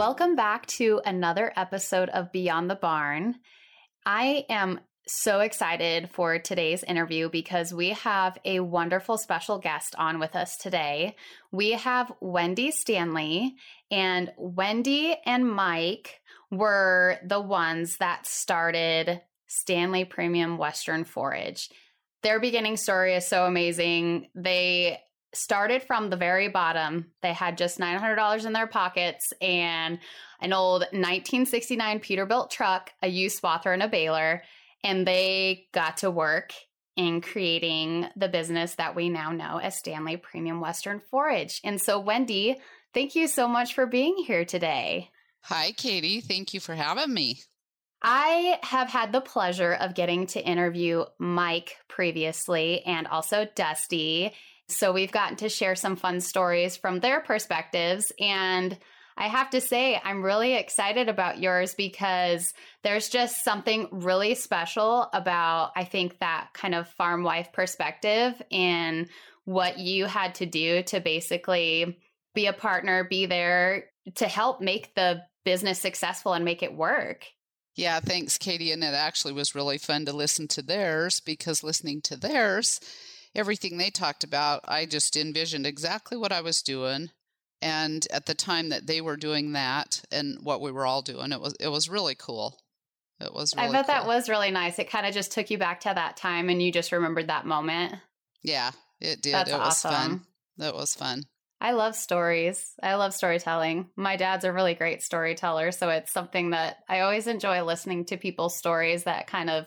Welcome back to another episode of Beyond the Barn. I am so excited for today's interview because we have a wonderful special guest on with us today. We have Wendy Stanley, and Wendy and Mike were the ones that started Stanley Premium Western Forage. Their beginning story is so amazing. They started from the very bottom. They had just $900 in their pockets and an old 1969 Peterbilt truck, a used swather, and a baler and they got to work in creating the business that we now know as Stanley Premium Western Forage. And so, Wendy, thank you so much for being here today. Hi, Katie. Thank you for having me. I have had the pleasure of getting to interview Mike previously and also Dusty. So, we've gotten to share some fun stories from their perspectives. And I have to say, I'm really excited about yours because there's just something really special about, I think, that kind of farm wife perspective and what you had to do to basically be a partner, be there to help make the business successful and make it work. Yeah, thanks, Katie. And it actually was really fun to listen to theirs because listening to theirs, everything they talked about, I just envisioned exactly what I was doing. And at the time that they were doing that and what we were all doing it was it was really cool. It was really i bet cool. that was really nice. It kind of just took you back to that time and you just remembered that moment. Yeah it did. That's it was awesome. fun that was fun. I love stories. I love storytelling. My dad's a really great storyteller so it's something that i always enjoy listening to people's stories that kind of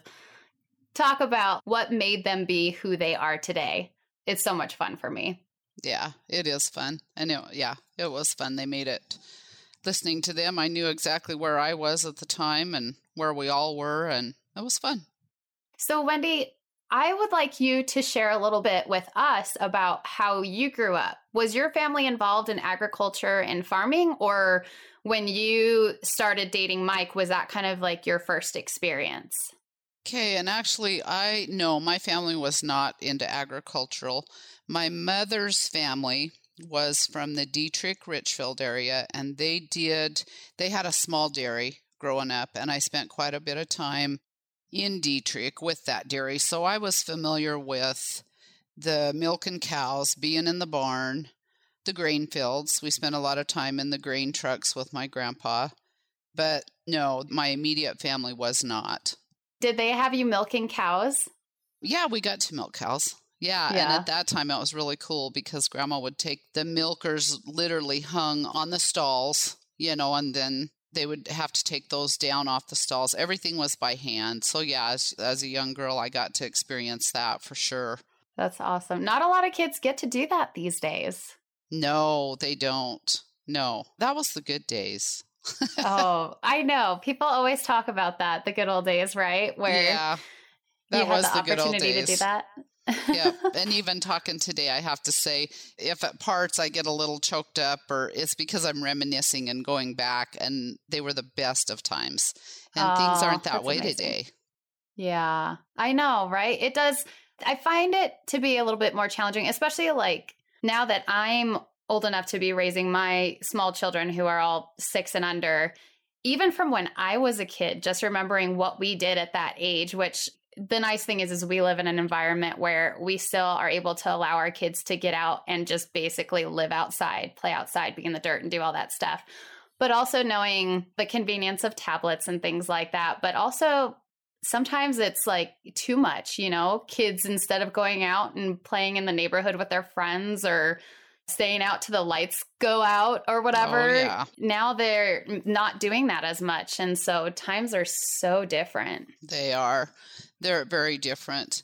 talk about what made them be who they are today it's so much fun for me yeah, it is fun. And it, yeah, it was fun. They made it. Listening to them, I knew exactly where I was at the time and where we all were, and it was fun. So, Wendy, I would like you to share a little bit with us about how you grew up. Was your family involved in agriculture and farming, or when you started dating Mike, was that kind of like your first experience? Okay, and actually, I no, my family was not into agricultural. My mother's family was from the Dietrich Richfield area, and they did, they had a small dairy growing up, and I spent quite a bit of time in Dietrich with that dairy. So I was familiar with the milk and cows being in the barn, the grain fields. We spent a lot of time in the grain trucks with my grandpa. But no, my immediate family was not. Did they have you milking cows? Yeah, we got to milk cows. Yeah, Yeah. and at that time it was really cool because grandma would take the milkers literally hung on the stalls, you know, and then they would have to take those down off the stalls. Everything was by hand. So yeah, as, as a young girl, I got to experience that for sure. That's awesome. Not a lot of kids get to do that these days. No, they don't. No, that was the good days. Oh, I know. People always talk about that, the good old days, right? Where yeah, you that had was the, the good old opportunity to do that. yeah, and even talking today, I have to say, if at parts I get a little choked up, or it's because I'm reminiscing and going back, and they were the best of times, and things Oh, aren't that way amazing. today. Yeah, I know, right? It does. I find it to be a little bit more challenging, especially like now that I'm old enough to be raising my small children who are all six and under. Even from when I was a kid, just remembering what we did at that age, which the nice thing is is we live in an environment where we still are able to allow our kids to get out and just basically live outside, play outside, be in the dirt and do all that stuff. But also knowing the convenience of tablets and things like that, but also sometimes it's like too much, you know, kids instead of going out and playing in the neighborhood with their friends or staying out to the lights go out or oh, whatever. yeah. Now they're not doing that as much. And so times are so different. They are. They're very different.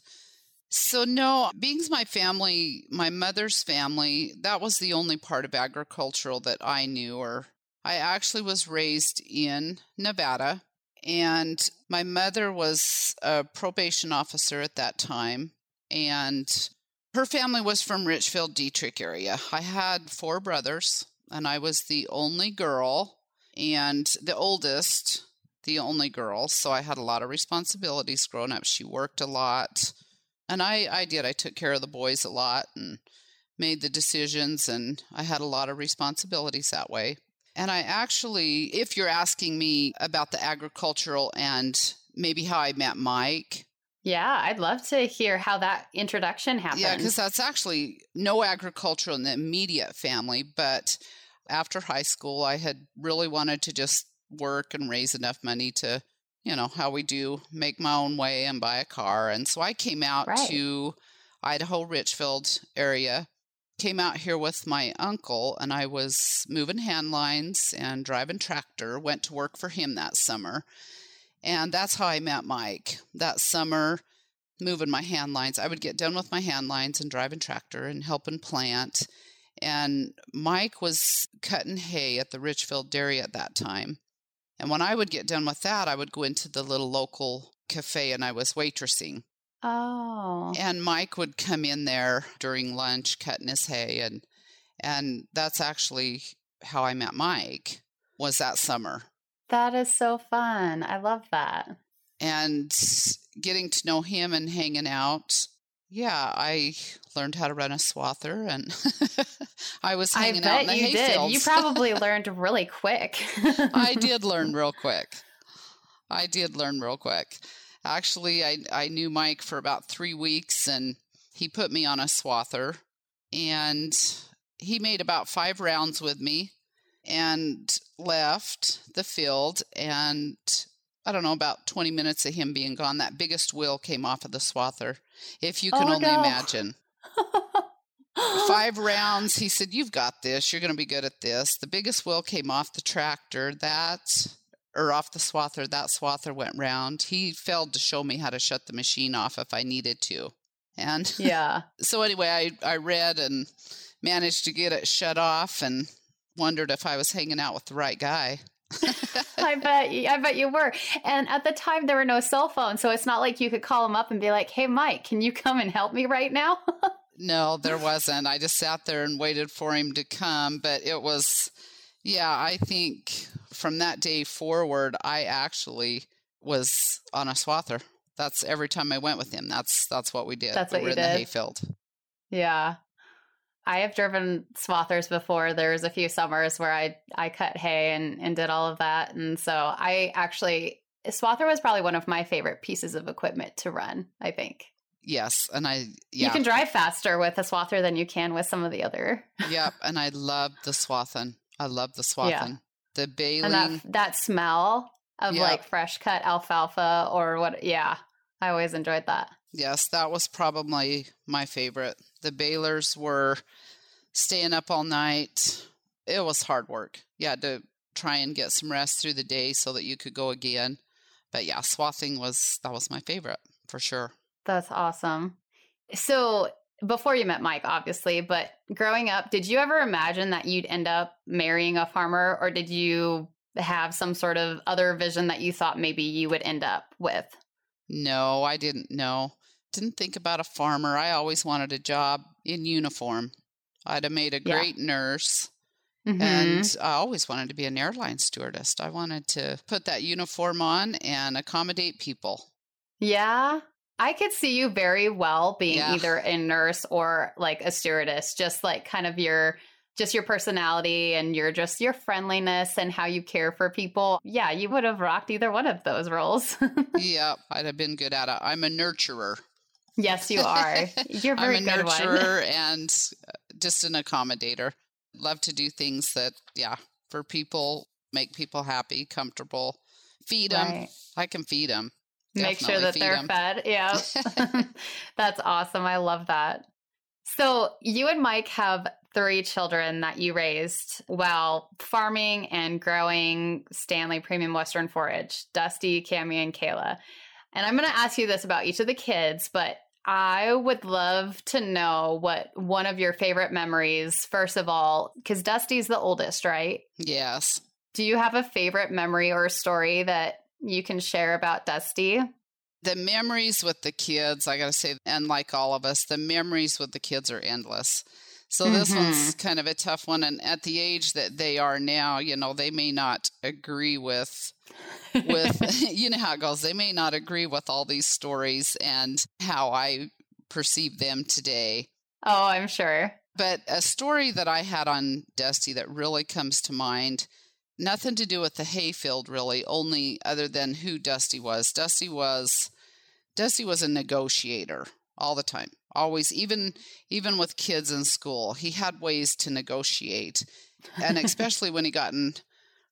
So, no, being my family, my mother's family, that was the only part of agricultural that I knew. Or I actually was raised in Nevada. And my mother was a probation officer at that time. And her family was from Richfield, Dietrich area. I had four brothers, and I was the only girl and the oldest, the only girl. So I had a lot of responsibilities growing up. She worked a lot. And I, I did. I took care of the boys a lot and made the decisions, and I had a lot of responsibilities that way. And I actually, if you're asking me about the agricultural and maybe how I met Mike, yeah, I'd love to hear how that introduction happened. Yeah, because that's actually no agriculture in the immediate family. But after high school, I had really wanted to just work and raise enough money to, you know, how we do make my own way and buy a car. And so I came out right. to Idaho Richfield area, came out here with my uncle, and I was moving hand lines and driving tractor, went to work for him that summer. And that's how I met Mike. That summer, moving my hand lines, I would get done with my hand lines and driving tractor and helping plant. And Mike was cutting hay at the Richfield Dairy at that time. And when I would get done with that, I would go into the little local cafe and I was waitressing. Oh. And Mike would come in there during lunch cutting his hay and and that's actually how I met Mike was that summer. That is so fun. I love that. And getting to know him and hanging out. Yeah, I learned how to run a swather and I was hanging I out in the you hayfields. did. You probably learned really quick. I did learn real quick. I did learn real quick. Actually, I, I knew Mike for about three weeks and he put me on a swather and he made about five rounds with me and left the field and I don't know, about 20 minutes of him being gone, that biggest wheel came off of the swather. If you can oh, only no. imagine. Five rounds. He said, You've got this. You're going to be good at this. The biggest wheel came off the tractor. That, or off the swather, that swather went round. He failed to show me how to shut the machine off if I needed to. And yeah. so, anyway, I, I read and managed to get it shut off and wondered if I was hanging out with the right guy. I bet you, I bet you were. And at the time there were no cell phones, so it's not like you could call him up and be like, "Hey Mike, can you come and help me right now?" no, there wasn't. I just sat there and waited for him to come, but it was yeah, I think from that day forward I actually was on a swather. That's every time I went with him. That's that's what we did. That's we what were you in did. the hayfield. Yeah. I have driven swathers before. There was a few summers where I I cut hay and, and did all of that. And so I actually swather was probably one of my favorite pieces of equipment to run, I think. Yes. And I yeah. You can drive faster with a swather than you can with some of the other. yep. And I love the swathing. I love the swathing. Yeah. The baling. And that that smell of Yep. like fresh cut alfalfa or what yeah. I always enjoyed that. Yes, that was probably my favorite. The balers were staying up all night. It was hard work. You had to try and get some rest through the day so that you could go again. But yeah, swathing was that was my favorite for sure. That's awesome. So, before you met Mike, obviously, but growing up, did you ever imagine that you'd end up marrying a farmer, or did you have some sort of other vision that you thought maybe you would end up with? No, I didn't know. Didn't think about a farmer. I always wanted a job in uniform. I'd have made a Yeah. great nurse. Mhm. And I always wanted to be an airline stewardess. I wanted to put that uniform on and accommodate people. yeah, I could see you very well being Yeah. either a nurse or like a stewardess, just like kind of your just your personality and your just your friendliness and how you care for people. Yeah, you would have rocked either one of those roles. yep, I'd have been good at it. I'm a nurturer. Yes, you are. You're very I'm a good one. nurturer and uh, just an accommodator. Love to do things that, yeah, for people, make people happy, comfortable, feed them. Right. I can feed them. Make sure that they're fed. Yeah. That's awesome. I love that. So, you and Mike have three children that you raised while farming and growing Stanley Premium Western Forage Dusty, Cami, and Kayla. And I'm going to ask you this about each of the kids, but I would love to know what one of your favorite memories, first of all, because Dusty's the oldest, right? Yes. Do you have a favorite memory or story that you can share about Dusty? The memories with the kids, I got to say, and like all of us, the memories with the kids are endless. So this mm-hmm. one's kind of a tough one. And at the age that they are now, you know, they may not agree with with you know how it goes. They may not agree with all these stories and how I perceive them today. Oh, I'm sure. But a story that I had on Dusty that really comes to mind, nothing to do with the hayfield really, only other than who Dusty was. Dusty was Dusty was a negotiator all the time always even even with kids in school he had ways to negotiate. And especially when he got in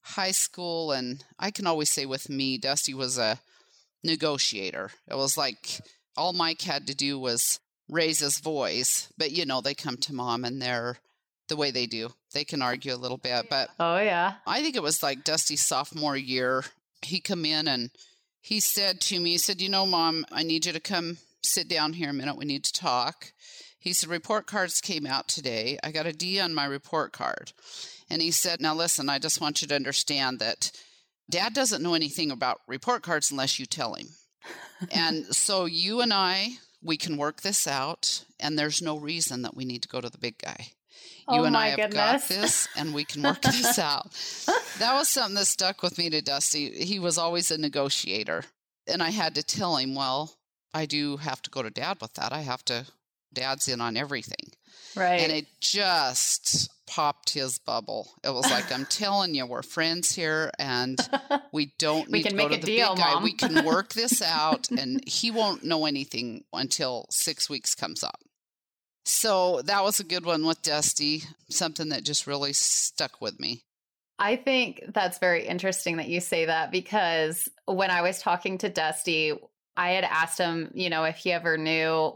high school and i can always say with me dusty was a negotiator. It was like all mike had to do was raise his voice but you know they come to mom and they're the way they do they can argue a little bit but oh yeah. I think it was like dusty's sophomore year he come in and he said to me he said you know mom i need you to come sit down here a minute. We need to talk. He said, Report cards came out today. I got a D on my report card. And he said, Now listen, I just want you to understand that dad doesn't know anything about report cards unless you tell him. and so you and I, we can work this out. And there's no reason that we need to go to the big guy. You oh and I have goodness. got this, and we can work this out. That was something that stuck with me to Dusty. He was always a negotiator. And I had to tell him, well, I do have to go to dad with that. I have to, dad's in on everything. Right. And it just popped his bubble. It was like, I'm telling you, we're friends here and we don't we need to go make to a the deal, big guy. Mom. We can work this out and he won't know anything until six weeks comes up. So that was a good one with Dusty, something that just really stuck with me. I think that's very interesting that you say that because when I was talking to Dusty, I had asked him, you know, if he ever knew,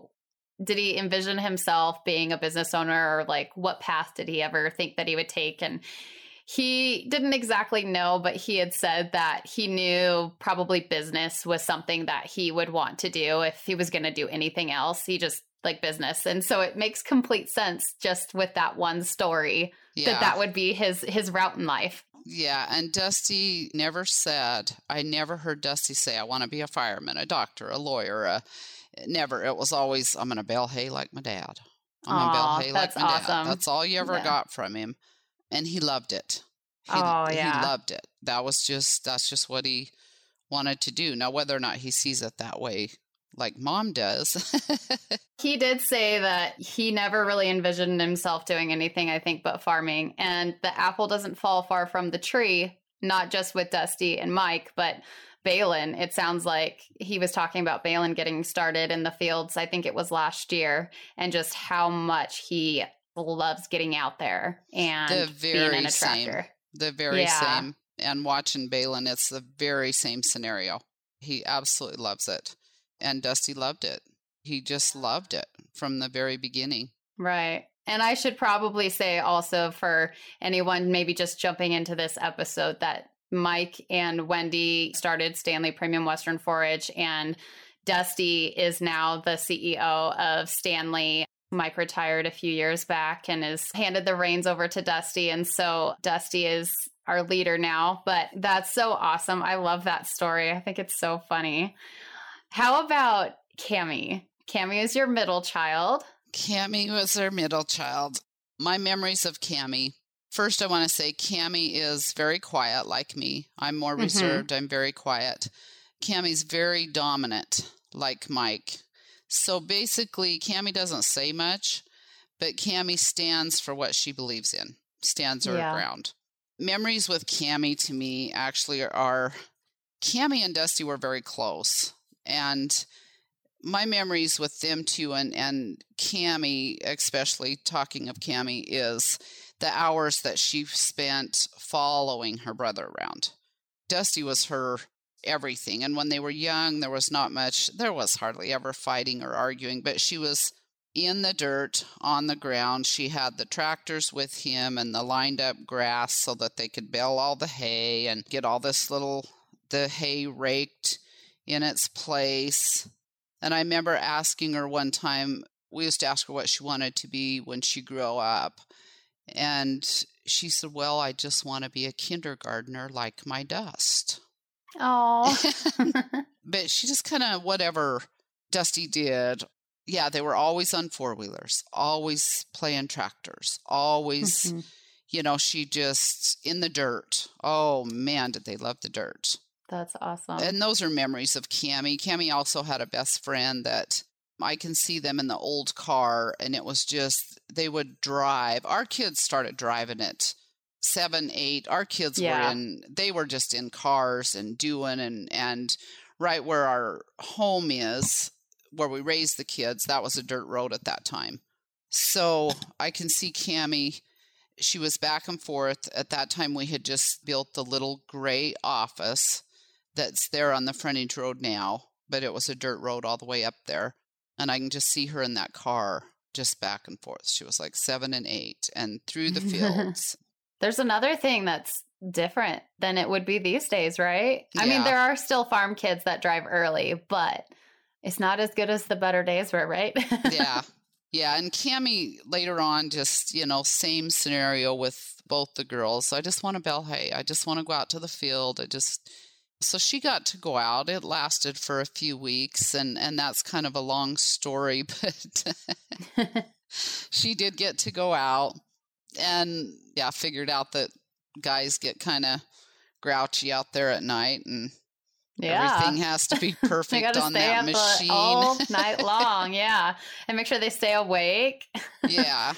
did he envision himself being a business owner or like what path did he ever think that he would take? And he didn't exactly know, but he had said that he knew probably business was something that he would want to do if he was going to do anything else. He just like business. And so it makes complete sense just with that one story Yeah. that that would be his his route in life. Yeah, and Dusty never said, I never heard Dusty say, I want to be a fireman, a doctor, a lawyer, a, never. It was always, I'm going to bale hay like my dad. I'm going to Aw, bale hay like that's my dad. awesome. That's all you ever Yeah. got from him. And he loved it. He, Oh, yeah. He loved it. That was just, that's just what he wanted to do. Now, whether or not he sees it that way, like mom does. He did say that he never really envisioned himself doing anything, I think, but farming. And the apple doesn't fall far from the tree, not just with Dusty and Mike, but Balin. It sounds like he was talking about Balin getting started in the fields, I think it was last year, and just how much he loves getting out there and The being in very a same. tractor. the very Yeah. same. And watching Balin, it's the very same scenario. He absolutely loves it. And Dusty loved it. He just loved it from the very beginning. Right. And I should probably say also for anyone maybe just jumping into this episode that Mike and Wendy started Stanley Premium Western Forage, and Dusty is now the CEO of Stanley. Mike retired a few years back and has handed the reins over to Dusty. And so Dusty is our leader now. But that's so awesome. I love that story. I think it's so funny. How about Cami? Cami is your middle child. Cami was our middle child. My memories of Cami. First, I want to say Cami is very quiet, like me. I'm more Mhm. reserved. I'm very quiet. Cami's very dominant, like Mike. So basically, Cami doesn't say much, but Cami stands for what she believes in, stands her Yeah. ground. Memories with Cami to me actually are Cami and Dusty were very close. And my memories with them too and and Cami especially talking of Cami is the hours that she spent following her brother around. Dusty was her everything and when they were young there was not much there was hardly ever fighting or arguing but she was in the dirt on the ground she had the tractors with him and the lined up grass so that they could bale all the hay and get all this little the hay raked in its place and I remember asking her one time, we used to ask her what she wanted to be when she grew up. And she said, Well, I just want to be a kindergartner like my dust. Oh. but she just kind of whatever Dusty did. Yeah, they were always on four wheelers, always playing tractors, always, Mhm. you know, she just in the dirt. Oh man, did they love the dirt. That's awesome. And those are memories of Cami. Cami also had a best friend that I can see them in the old car, and it was just they would drive. Our kids started driving it seven, eight. Our kids Yeah. were in they were just in cars and doing and and right where our home is, where we raised the kids, that was a dirt road at that time. So I can see Cami. She was back and forth. At that time, we had just built the little gray office that's there on the frontage road now, but it was a dirt road all the way up there. And I can just see her in that car just back and forth. She was like seven and eight and through the fields. There's another thing that's different than it would be these days, right? I mean, there are still farm kids that drive early, but it's not as good as the better days were, right? yeah. Yeah. And Cami later on, just, you know, same scenario with both the girls. I just want to bell hay. I just want to go out to the field. I just, so she got to go out. It lasted for a few weeks, and, and that's kind of a long story, but she did get to go out and yeah figured out that guys get kind of grouchy out there at night and yeah. everything has to be perfect on that machine all night long, yeah, and make sure they stay awake. yeah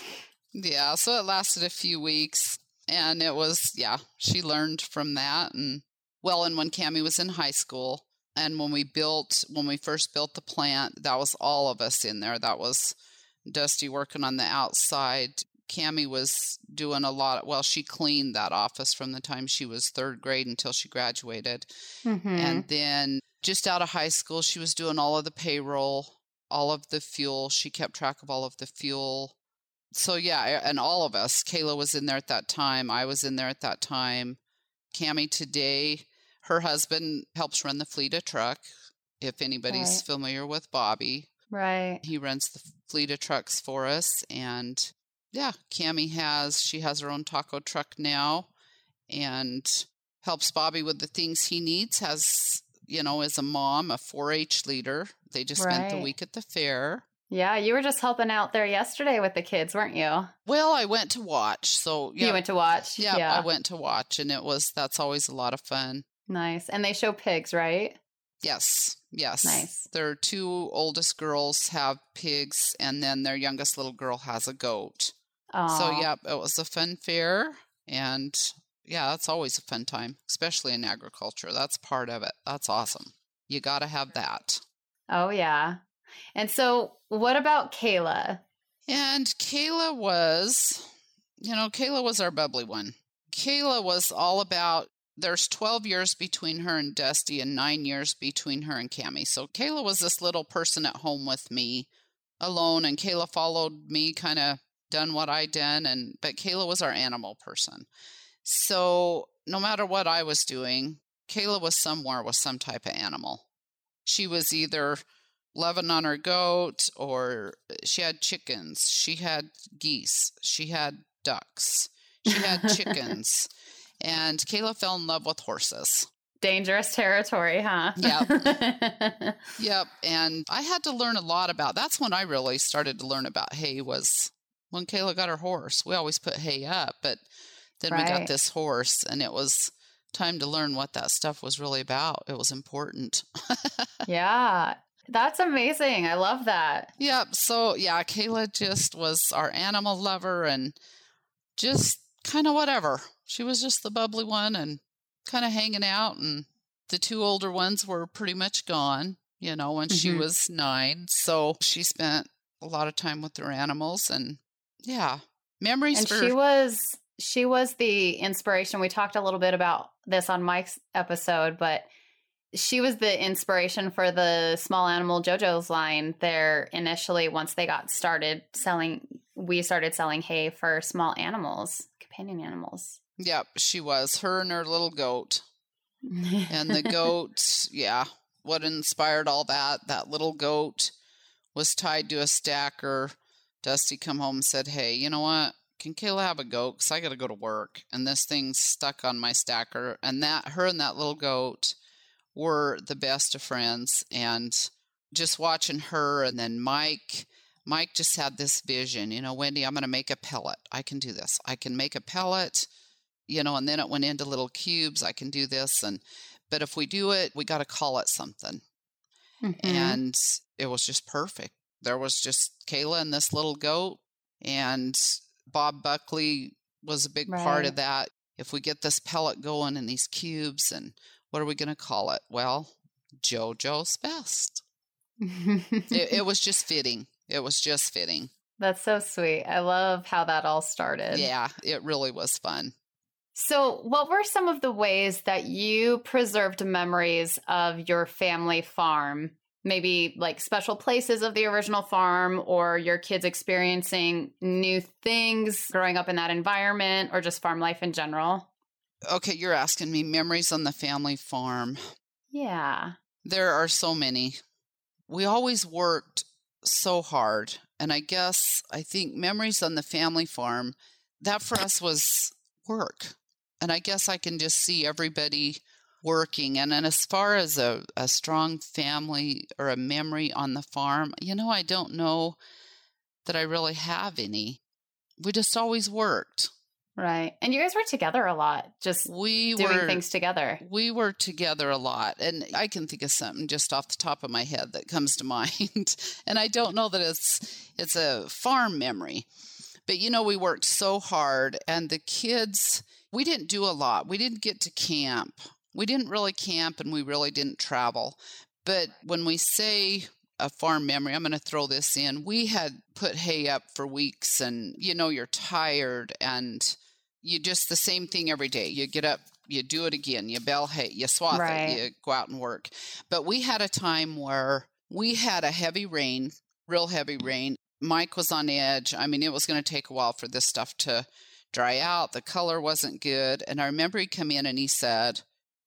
yeah so it lasted a few weeks and it was yeah she learned from that and well and when cami was in high school and when we built when we first built the plant that was all of us in there that was dusty working on the outside cami was doing a lot well she cleaned that office from the time she was third grade until she graduated Mhm. and then just out of high school, she was doing all of the payroll, all of the fuel. She kept track of all of the fuel. So, yeah, and all of us. Kayla was in there at that time. I was in there at that time. Cami today, her husband helps run the fleet of truck. If anybody's Right. familiar with Bobby, right. he runs the fleet of trucks for us. And yeah, Cami has, she has her own taco truck now and helps Bobby with the things he needs. Has, you know, as a mom, a 4 H leader. They just spent the week at the fair. Yeah, you were just helping out there yesterday with the kids, weren't you? Well, I went to watch. So, yeah. You went to watch. yeah, yeah. I went to watch, and it was, that's always a lot of fun. Nice. And they show pigs, right? Yes, yes. Nice. Their two oldest girls have pigs, and then their youngest little girl has a goat. So, Aw. yeah, it was a fun fair. And yeah, that's always a fun time, especially in agriculture. That's part of it. That's awesome. You got to have that. Oh, yeah. And so, what about Kayla? And Kayla was, you know, Kayla was our bubbly one. Kayla was all about, there's 12 years between her and Dusty and nine years between her and Cami. So Kayla was this little person at home with me alone, and Kayla followed me, kind of done what I done. And, but Kayla was our animal person. So no matter what I was doing, Kayla was somewhere with some type of animal. She was either loving on her goat or uh, she had chickens she had geese she had ducks she had chickens and kayla fell in love with horses Dangerous territory, huh? Yep. yep and i had to learn a lot about that's when i really started to learn about hay was when kayla got her horse we always put hay up but then we got this horse and it was time to learn what that stuff was really about it was important yeah. That's amazing. I love that. Yep. So yeah, Kayla just was our animal lover and just kind of whatever. She was just the bubbly one and kind of hanging out. And the two older ones were pretty much gone, you know, when she Mhm. was nine. So she spent a lot of time with her animals and yeah, memories and for she was she was the inspiration we talked a little bit about this on mike's episode but she was the inspiration for the small animal jojo's line there initially once they got started selling we started selling hay for small animals companion animals Yep, she was. Her and her little goat. And the goat, yeah, what inspired all that? That little goat was tied to a stacker. Dusty come home and said, "Hey, you know what? Can Kayla have a goat? Cause I got to go to work." And this thing's stuck on my stacker. And that her and that little goat were the best of friends. And just watching her and then Mike. Mike just had this vision, you know, Wendy, I'm going to make a pellet. I can do this. I can make a pellet, you know, and then it went into little cubes. I can do this. And, but if we do it, we got to call it something. Mhm. And it was just perfect. There was just Kayla and this little goat, and Bob Buckley was a big part of that. If we get this pellet going in these cubes, and what are we going to call it? Well, JoJo's Best. It, it was just fitting. It was just fitting. That's so sweet. I love how that all started. Yeah, it really was fun. So, what were some of the ways that you preserved memories of your family farm? Maybe like special places of the original farm, or your kids experiencing new things growing up in that environment, or just farm life in general? Okay, you're asking me memories on the family farm. Yeah. There are so many. We always worked so hard. And I guess I think memories on the family farm, that for us was work. And I guess I can just see everybody working. And then as far as a, a strong family or a memory on the farm, you know, I don't know that I really have any. We just always worked. Right. And you guys were together a lot, just We doing were things together. we were together a lot and i can think of something just off the top of my head that comes to mind and i don't know that it's it's a farm memory but you know we worked so hard and the kids we didn't do a lot. We didn't get to camp. We didn't really camp and we really didn't travel. But when we say a farm memory i'm going to throw this in we had put hay up for weeks and you know you're tired and you just the same thing every day. You get up you do it again you bale hay you swath Right. it you go out and work. But we had a time where we had a heavy rain real heavy rain mike was on edge. I mean it was going to take a while for this stuff to dry out. The color wasn't good. And i remember he come in and he said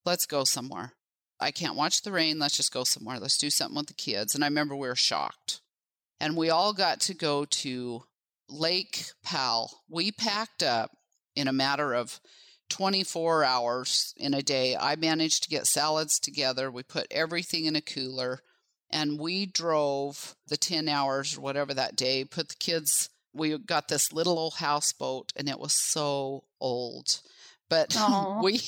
let's go somewhere. I can't watch the rain. Let's just go somewhere. Let's do something with the kids. And i remember we were shocked. And we all got to go to lake powell. We packed up in a matter of 24 hours in a day. I managed to get salads together. We put everything in a cooler and we drove the 10 hours or whatever that day, put the kids, we got this little old houseboat and it was so old. But we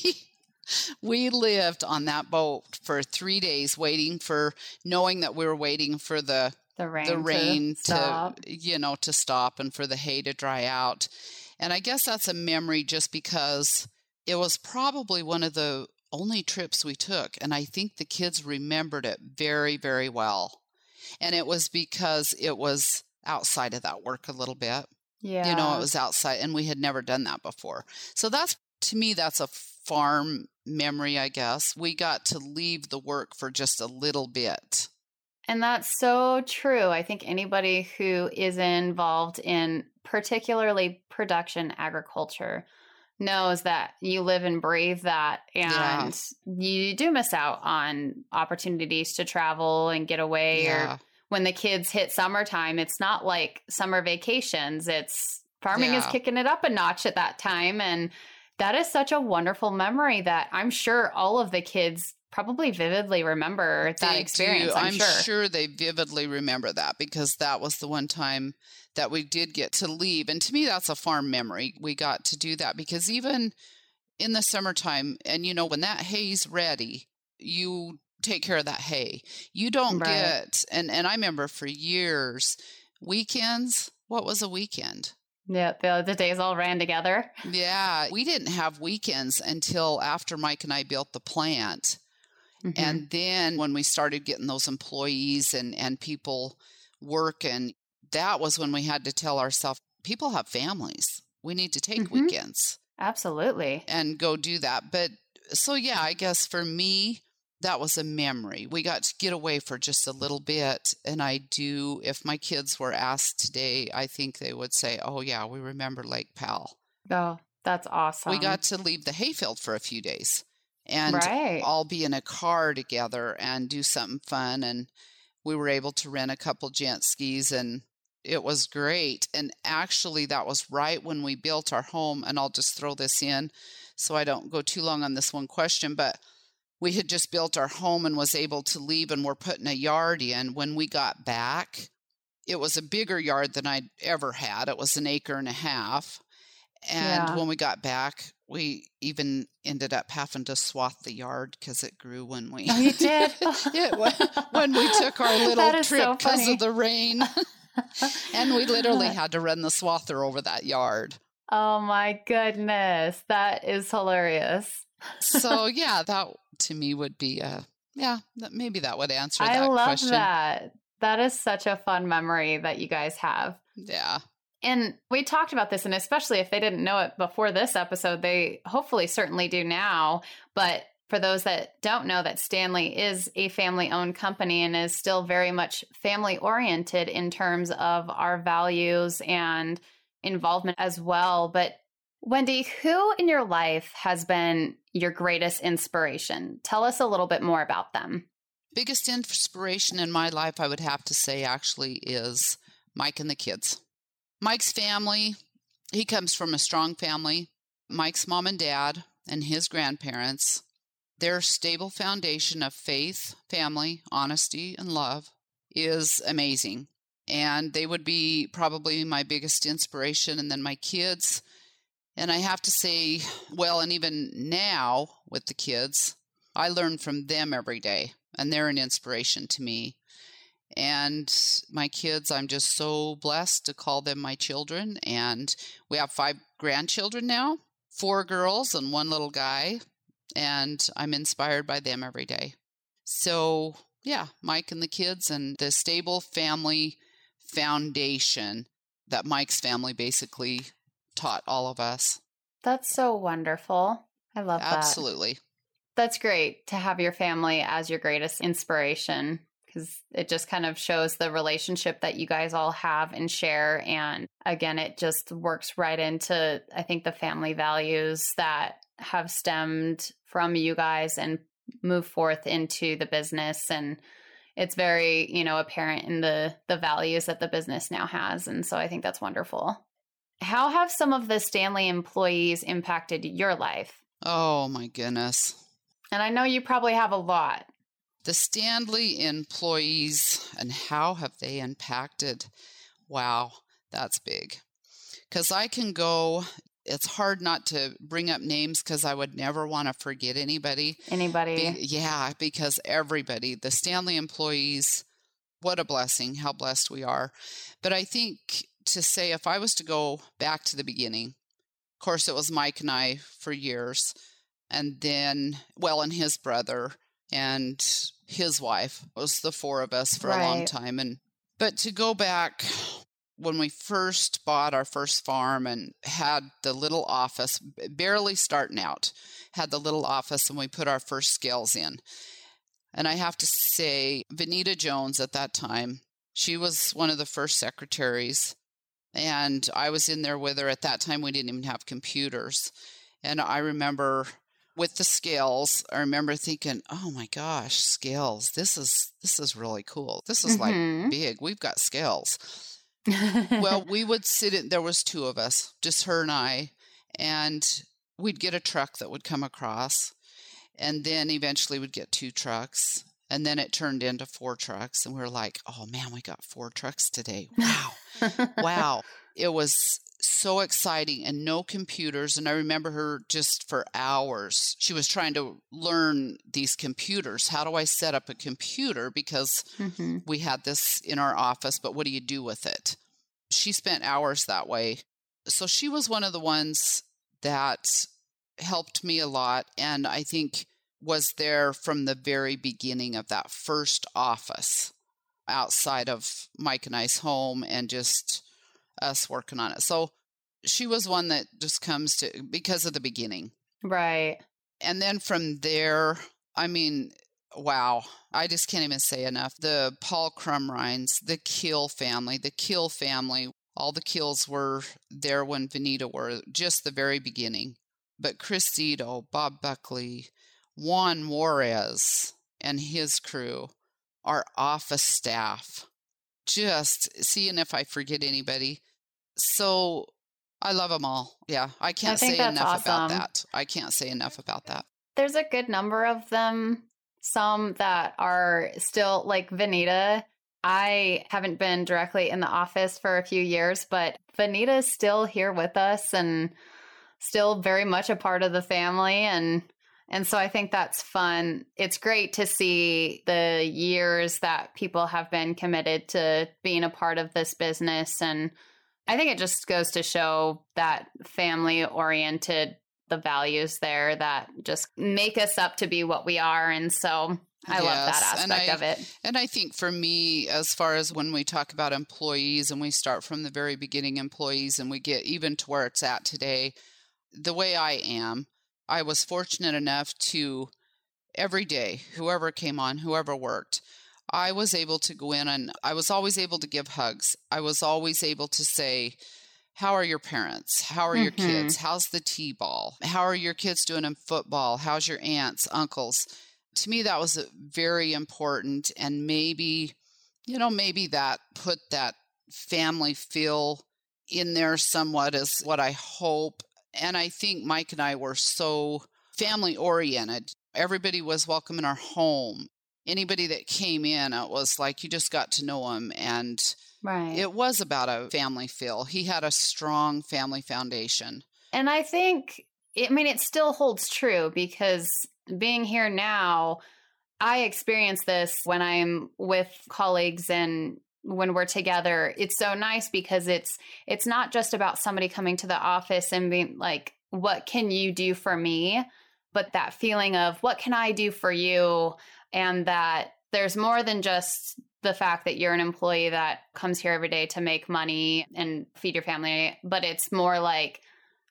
we lived on that boat for 3 days waiting for knowing that we were waiting for the The rain. the to rain to, stop. you know to stop and for the hay to dry out and i guess that's a memory just because it was probably one of the only trips we took and i think the kids remembered it very very well. And it was because it was outside of that work a little bit. Yeah. you know it was outside and we had never done that before. So that's to me that's a farm memory i guess. We got to leave the work for just a little bit. And that's so true. I think anybody who is involved in particularly production agriculture knows that you live and breathe that Yeah. and you do miss out on opportunities to travel and get away yeah or when the kids hit summertime it's not like summer vacations it's farming is kicking it up a notch at that time and that is such a wonderful memory that I'm sure all of the kids probably vividly remember that They experience. do. I'm, sure. they vividly remember that because that was the one time that we did get to leave. And to me, that's a farm memory. We got to do that because even in the summertime, and you know, when that hay's ready, you take care of that hay. You don't Right. get, and, and I remember for years, weekends, what was a weekend? Yeah, the, the days all ran together. Yeah, we didn't have weekends until after Mike and I built the plant. Mhm. And then when we started getting those employees and, and people working, that was when we had to tell ourselves people have families. We need to take Mhm. weekends absolutely. and go do that. But so, yeah, I guess for me, that was a memory. We got to get away for just a little bit. And I do, if my kids were asked today, I think they would say, oh, yeah, we remember Lake Powell. Oh, that's awesome. We got to leave the hayfield for a few days and right. all be in a car together and do something fun. And we were able to rent a couple jet skis and it was great. And actually, that was right when we built our home. And I'll just throw this in so I don't go too long on this one question. But we had just built our home and was able to leave and we're putting a yard in. When we got back, it was a bigger yard than I'd ever had. It was an acre and a half. And Yeah. when we got back, we even ended up having to swath the yard because it grew when we Oh, you did? when, we took our little trip because funny. of the rain. and we literally had to run the swather over that yard. Oh my goodness. That is hilarious. So yeah, that to me would be a yeah, that, maybe that would answer that I love question. that. That is such a fun memory that you guys have. Yeah. And we talked about this, and especially if they didn't know it before this episode, they hopefully certainly do now. But for those that don't know, that Stanley is a family owned company and is still very much family oriented in terms of our values and involvement as well. But Wendy, who in your life has been your greatest inspiration? Tell us a little bit more about them. Biggest inspiration in my life, I would have to say, actually, is Mike and the kids. Mike's family, he comes from a strong family. Mike's mom and dad and his grandparents, their stable foundation of faith, family, honesty, and love is amazing. And they would be probably my biggest inspiration. And then my kids. And I have to say, well, and even now with the kids, I learn from them every day, and they're an inspiration to me. And my kids, I'm just so blessed to call them my children. And we have five grandchildren now four girls and one little guy. And I'm inspired by them every day. So, yeah, Mike and the kids, and the stable family foundation that Mike's family basically taught all of us. That's so wonderful. I love that. Absolutely. That's great to have your family as your greatest inspiration because it just kind of shows the relationship that you guys all have and share. And again, it just works right into, I think, the family values that have stemmed from you guys and move forth into the business. And it's very, you know, apparent in the the values that the business now has. And so I think that's wonderful. How have some of the Stanley employees impacted your life? Oh, my goodness. And I know you probably have a lot. The Stanley employees and how have they impacted? Wow, that's big. Because I can go, it's hard not to bring up names because I would never want to forget anybody. Anybody? Be- yeah, because everybody, the Stanley employees, what a blessing, how blessed we are. But I think to say, if I was to go back to the beginning, of course, it was Mike and I for years, and then, well, and his brother and his wife it was the four of us for a long time. And but to go back when we first bought our first farm and had the little office, barely starting out, had the little office, and we put our first scales in. And I have to say, Vanita Jones at that time, she was one of the first secretaries. And I was in there with her. At that time, we didn't even have computers. And I remember with the scales, I remember thinking, "Oh my gosh, scales! This is this is really cool. This is like Mhm. big. We've got scales." well, we would sit in, there was two of us, just her and I, and we'd get a truck that would come across, and then eventually we'd get two trucks, and then it turned into four trucks, and we were like, oh man, we got four trucks today. Wow. wow. It was so exciting and no computers. And I remember her just for hours. She was trying to learn these computers. How do I set up a computer? Because Mhm. we had this in our office, but what do you do with it? She spent hours that way. So she was one of the ones that helped me a lot. And I think was there from the very beginning of that first office outside of Mike and I's home and just us working on it. So she was one that just comes to because of the beginning. Right. And then from there, I mean, wow, I just can't even say enough. The Paul Crumrines, the Kill family, the Kill family, all the Kills were there when Vanita were, just the very beginning. But Chris Zito, Bob Buckley, Juan Juarez, and his crew, our office staff, just seeing if I forget anybody. So I love them all. Yeah, I can't think say enough about that. I can't say enough about that. there's a good number of them. Some that are still like Vanita. I haven't been directly in the office for a few years, but Vanita is still here with us and still very much a part of the family and and so I think that's fun. It's great to see the years that people have been committed to being a part of this business and I think it just goes to show that family oriented the values there that just make us up to be what we are. And so I yes, love that aspect I, of it. And I think for me, as far as when we talk about employees and we start from the very beginning employees and we get even to where it's at today, the way I am, I was fortunate enough to every day, whoever came on, whoever worked, I was able to go in and I was always able to give hugs. I was always able to say, How are your parents? How are mm-hmm. your kids? Mm-hmm. How's the T ball? How are your kids doing in football? How's your aunts, uncles? To me, that was very important. And maybe, you know, maybe that put that family feel in there somewhat is what I hope. And I think Mike and I were so family oriented. Everybody was welcome in our home anybody that came in, it was like you just got to know him. And right. it was about a family feel. He had a strong family foundation. And I think, I mean, it still holds true because being here now, I experience this when I'm with colleagues and when we're together it's so nice because it's it's not just about somebody coming to the office and being like what can you do for me but that feeling of what can i do for you? and that there's more than just the fact that you're an employee that comes here every day to make money and feed your family, but it's more like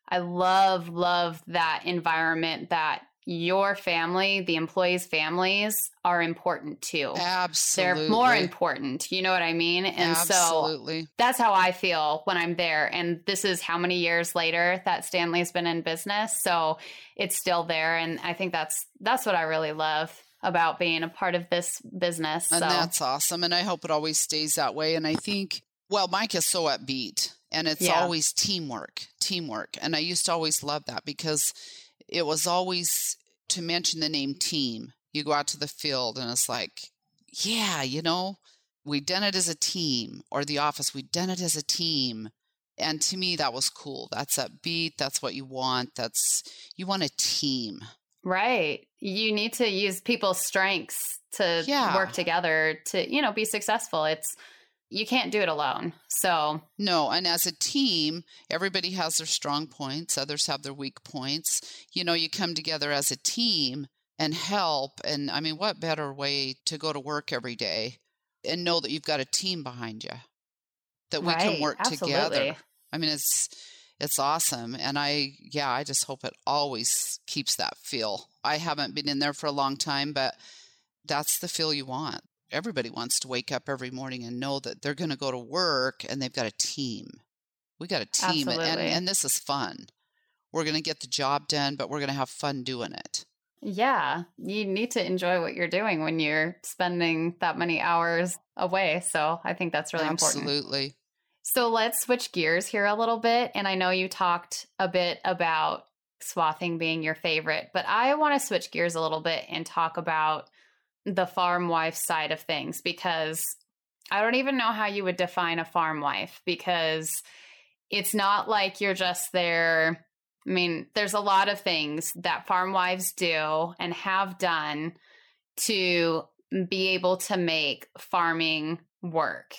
I love, love that environment that your family, the employees' families are important too. Absolutely. They're more important. You know what I mean? And Absolutely. so that's how I feel when I'm there. And this is how many years later that Stanley's been in business. So it's still there. And I think that's that's what I really love about being a part of this business. And so. that's awesome. And I hope it always stays that way. And I think, well, Mike is so upbeat and it's yeah. always teamwork, teamwork. And I used to always love that because it was always to mention the name team. You go out to the field and it's like, yeah, you know, we done it as a team or the office, we done it as a team. And to me, that was cool. That's upbeat. That's what you want. That's, you want a team. Right. You need to use people's strengths to yeah. work together to, you know, be successful. It's you can't do it alone. So, no, and as a team, everybody has their strong points, others have their weak points. You know, you come together as a team and help and I mean, what better way to go to work every day and know that you've got a team behind you that we right. can work Absolutely. together. I mean, it's it's awesome. And I, yeah, I just hope it always keeps that feel. I haven't been in there for a long time, but that's the feel you want. Everybody wants to wake up every morning and know that they're going to go to work and they've got a team. We got a team, and, and this is fun. We're going to get the job done, but we're going to have fun doing it. Yeah, you need to enjoy what you're doing when you're spending that many hours away. So I think that's really Absolutely. important. Absolutely. So let's switch gears here a little bit. And I know you talked a bit about swathing being your favorite, but I want to switch gears a little bit and talk about the farm wife side of things because I don't even know how you would define a farm wife because it's not like you're just there. I mean, there's a lot of things that farm wives do and have done to be able to make farming work.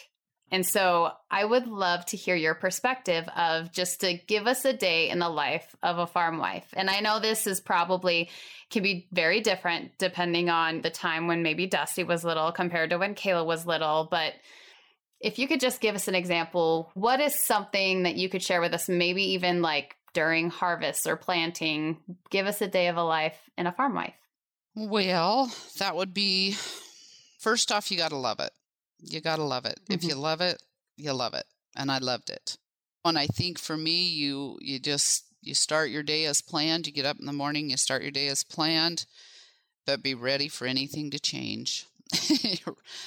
And so I would love to hear your perspective of just to give us a day in the life of a farm wife. And I know this is probably can be very different depending on the time when maybe Dusty was little compared to when Kayla was little, but if you could just give us an example, what is something that you could share with us maybe even like during harvest or planting? Give us a day of a life in a farm wife. Well, that would be first off you got to love it you got to love it. Mm-hmm. If you love it, you love it. And I loved it. And I think for me, you you just you start your day as planned. You get up in the morning, you start your day as planned, but be ready for anything to change.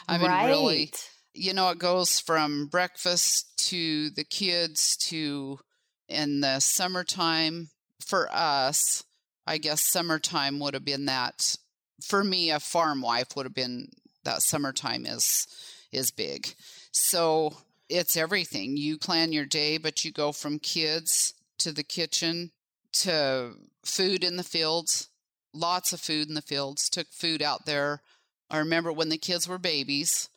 I mean, right. really, you know, it goes from breakfast to the kids to in the summertime for us I guess summertime would have been that for me a farm wife would have been that summertime is is big. So it's everything. You plan your day, but you go from kids to the kitchen to food in the fields, lots of food in the fields, took food out there. I remember when the kids were babies,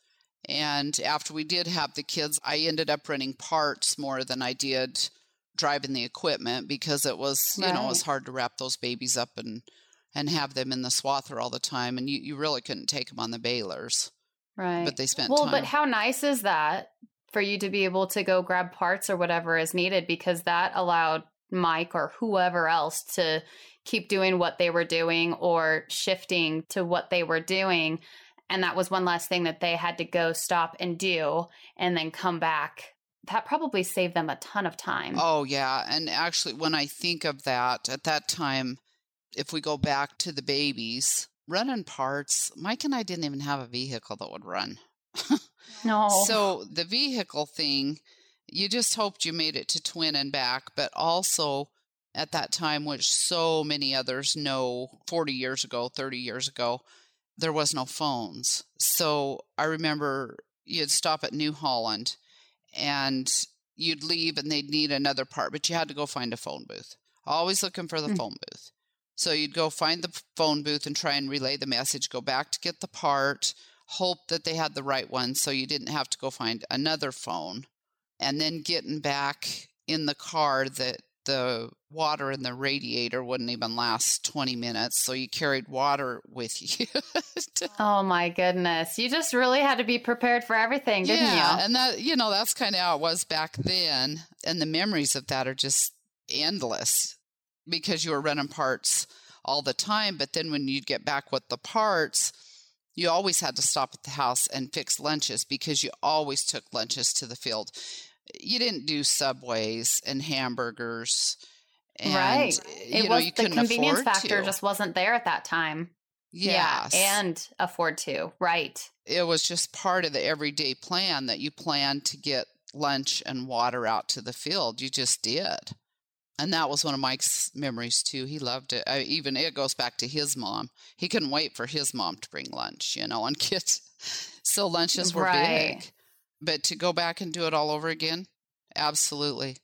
and after we did have the kids, I ended up running parts more than I did driving the equipment because it was, you know, it was hard to wrap those babies up and and have them in the swather all the time and you, you really couldn't take them on the balers. Right. But they spent Well, time. but how nice is that for you to be able to go grab parts or whatever is needed because that allowed Mike or whoever else to keep doing what they were doing or shifting to what they were doing. And that was one last thing that they had to go stop and do and then come back. That probably saved them a ton of time. Oh, yeah. And actually, when I think of that, at that time, if we go back to the babies, running parts, Mike and I didn't even have a vehicle that would run. no. So the vehicle thing, you just hoped you made it to Twin and back, but also at that time, which so many others know 40 years ago, 30 years ago, there was no phones. So I remember you'd stop at New Holland and you'd leave and they'd need another part, but you had to go find a phone booth. Always looking for the Mm. phone booth. So you'd go find the phone booth and try and relay the message, go back to get the part, hope that they had the right one so you didn't have to go find another phone. And then getting back in the car that the water in the radiator wouldn't even last 20 minutes. So you carried water with you. oh my goodness. You just really had to be prepared for everything, didn't yeah, you? and that you know that's kind of how it was back then, and the memories of that are just endless because you were running parts all the time. But then when you'd get back with the parts, you always had to stop at the house and fix lunches because you always took lunches to the field. You didn't do subways and hamburgers. And, right. Eh, you It was the convenience factor to. just wasn't there at that time. yes. Yeah, and afford to. Right. it was just part of the everyday plan that you planned to get lunch and water out to the field. You just did. And that was one of Mike's memories too. He loved it. I, even it goes back to his mom. He couldn't wait for his mom to bring lunch, you know, and kids. So lunches were Right. big. But to go back and do it all over again, absolutely.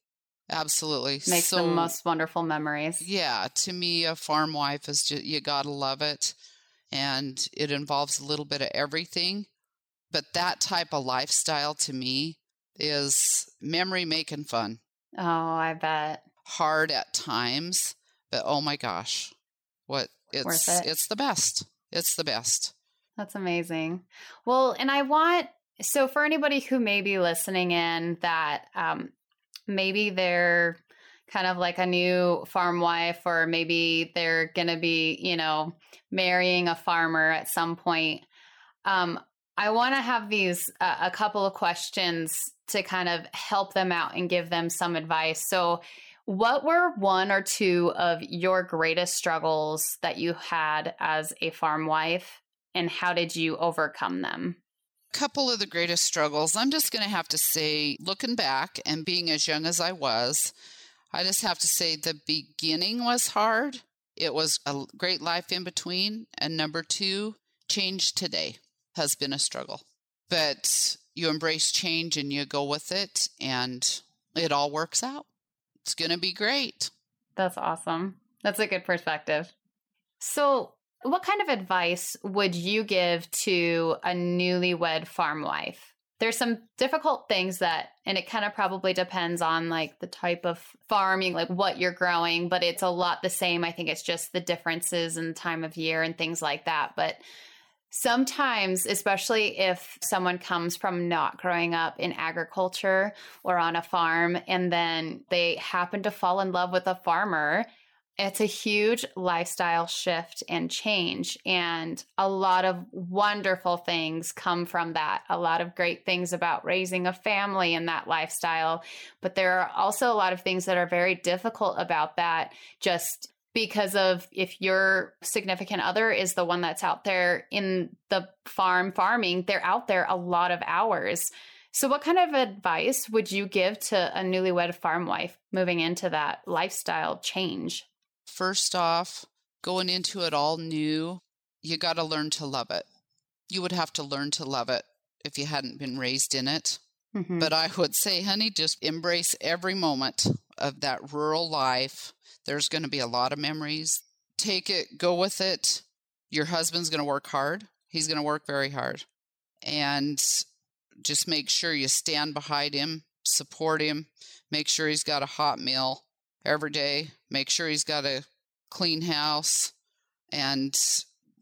Absolutely. Makes so, the most wonderful memories. yeah, to me, a farm wife is just, you got to love it. And it involves a little bit of everything. But that type of lifestyle to me is memory making fun. Oh, I bet. Hard at times, but oh my gosh, what it's it. it's the best. It's the best. That's amazing. Well, and I want so for anybody who may be listening in that um, maybe they're kind of like a new farm wife, or maybe they're going to be, you know, marrying a farmer at some point. Um, I want to have these uh, a couple of questions to kind of help them out and give them some advice. So, what were one or two of your greatest struggles that you had as a farm wife, and how did you overcome them? A couple of the greatest struggles. I'm just going to have to say, looking back and being as young as I was, I just have to say the beginning was hard. It was a great life in between. And number two, change today has been a struggle. But you embrace change and you go with it, and it all works out. It's going to be great. That's awesome. That's a good perspective. So, what kind of advice would you give to a newlywed farm wife? There's some difficult things that, and it kind of probably depends on like the type of farming, like what you're growing, but it's a lot the same. I think it's just the differences in time of year and things like that. But sometimes, especially if someone comes from not growing up in agriculture or on a farm, and then they happen to fall in love with a farmer it's a huge lifestyle shift and change. And a lot of wonderful things come from that. A lot of great things about raising a family in that lifestyle. But there are also a lot of things that are very difficult about that, just because of if your significant other is the one that's out there in the farm farming, they're out there a lot of hours. So, what kind of advice would you give to a newlywed farm wife moving into that lifestyle change? First off, going into it all new, you got to learn to love it. You would have to learn to love it if you hadn't been raised in it. Mm-hmm. But I would say, honey, just embrace every moment of that rural life. There's going to be a lot of memories. Take it, go with it. Your husband's going to work hard. He's going to work very hard. And just make sure you stand behind him, support him, make sure he's got a hot meal every day, make sure he's got a clean house, and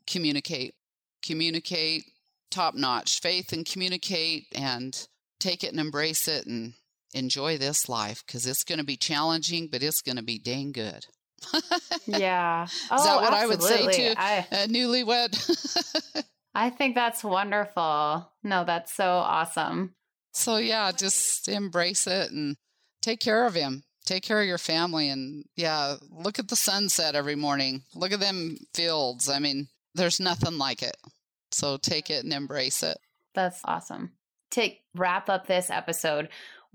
communicate. Communicate top notch. Faith and communicate and take it and embrace it and enjoy this life because it's going to be challenging, but it's going to be dang good. yeah. Oh, Is that oh, what absolutely. I would say to I, a newlywed? I think that's wonderful. No, that's so awesome. So, yeah, just embrace it and take care of him. Take care of your family. And yeah, look at the sunset every morning. Look at them fields. I mean, there's nothing like it. So, take it and embrace it. That's awesome. To wrap up this episode,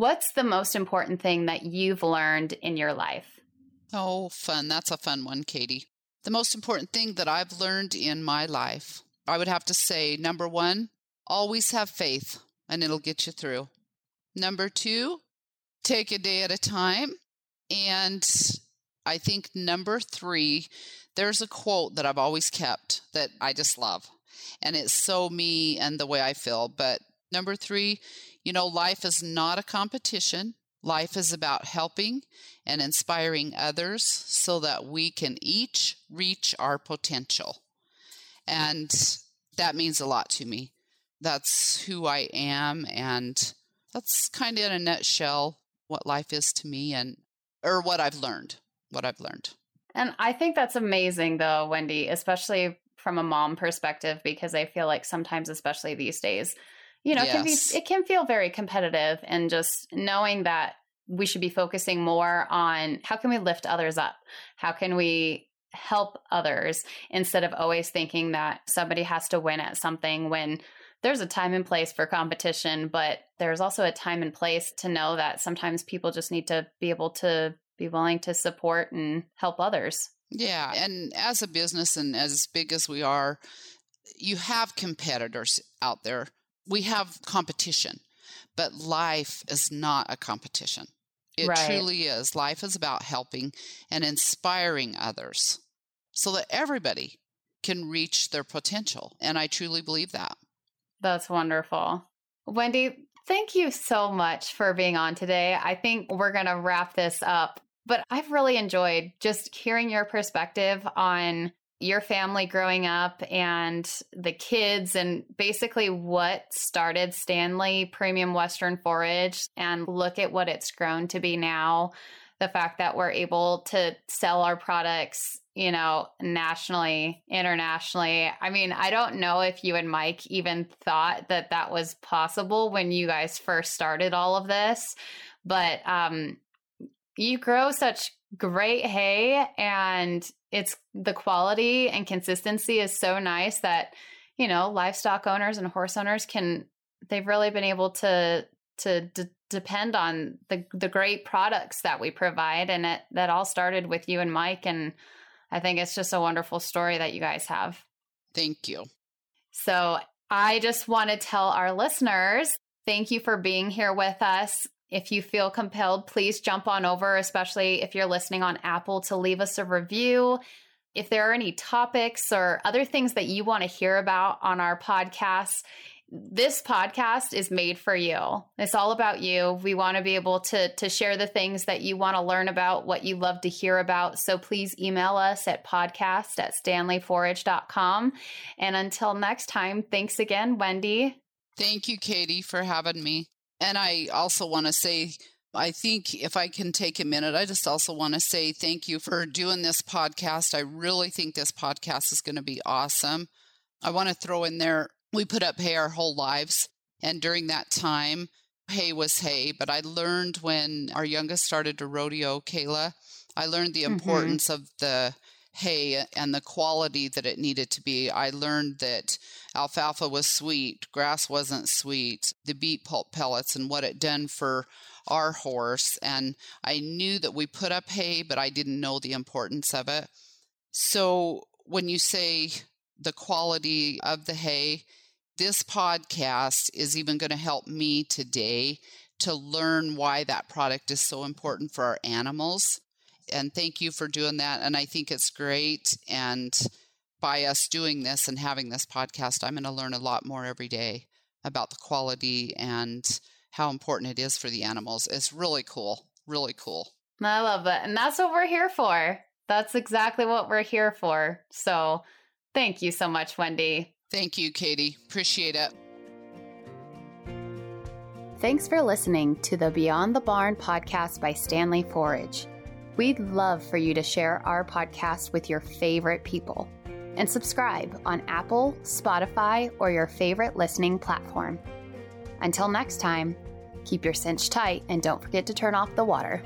what's the most important thing that you've learned in your life? Oh, fun. That's a fun one, Katie. The most important thing that I've learned in my life, I would have to say number one, always have faith and it'll get you through. Number two, take a day at a time. And I think number three, there's a quote that I've always kept that I just love. And it's so me and the way I feel. But number three, you know, life is not a competition. Life is about helping and inspiring others so that we can each reach our potential. And that means a lot to me. That's who I am. And that's kind of in a nutshell what life is to me and, or what I've learned, what I've learned. And I think that's amazing, though, Wendy, especially from a mom perspective, because I feel like sometimes, especially these days, you know, yes. it can be it can feel very competitive and just knowing that we should be focusing more on how can we lift others up? How can we help others instead of always thinking that somebody has to win at something when there's a time and place for competition, but there's also a time and place to know that sometimes people just need to be able to be willing to support and help others. Yeah. And as a business and as big as we are, you have competitors out there we have competition, but life is not a competition. It right. truly is. Life is about helping and inspiring others so that everybody can reach their potential. And I truly believe that. That's wonderful. Wendy, thank you so much for being on today. I think we're going to wrap this up, but I've really enjoyed just hearing your perspective on your family growing up and the kids and basically what started Stanley Premium Western Forage and look at what it's grown to be now. The fact that we're able to sell our products, you know, nationally, internationally. I mean, I don't know if you and Mike even thought that that was possible when you guys first started all of this, but um, you grow such great hay and it's the quality and consistency is so nice that you know livestock owners and horse owners can they've really been able to to d- depend on the the great products that we provide and it that all started with you and Mike and I think it's just a wonderful story that you guys have. Thank you. So, I just want to tell our listeners thank you for being here with us. If you feel compelled, please jump on over, especially if you're listening on Apple, to leave us a review. If there are any topics or other things that you want to hear about on our podcast, this podcast is made for you. It's all about you. We want to be able to to share the things that you want to learn about, what you love to hear about. So please email us at podcast at stanleyforage.com. And until next time, thanks again, Wendy. Thank you, Katie, for having me. And I also want to say, I think if I can take a minute, I just also want to say thank you for doing this podcast. I really think this podcast is going to be awesome. I want to throw in there, we put up hay our whole lives. And during that time, hay was hay. But I learned when our youngest started to rodeo, Kayla, I learned the mm-hmm. importance mm-hmm. of the hay and the quality that it needed to be. I learned that alfalfa was sweet, grass wasn't sweet, the beet pulp pellets and what it done for our horse. And I knew that we put up hay, but I didn't know the importance of it. So when you say the quality of the hay, this podcast is even going to help me today to learn why that product is so important for our animals. And thank you for doing that. And I think it's great. And by us doing this and having this podcast, I'm going to learn a lot more every day about the quality and how important it is for the animals. It's really cool. Really cool. I love it. And that's what we're here for. That's exactly what we're here for. So thank you so much, Wendy. Thank you, Katie. Appreciate it. Thanks for listening to the Beyond the Barn podcast by Stanley Forage. We'd love for you to share our podcast with your favorite people and subscribe on Apple, Spotify, or your favorite listening platform. Until next time, keep your cinch tight and don't forget to turn off the water.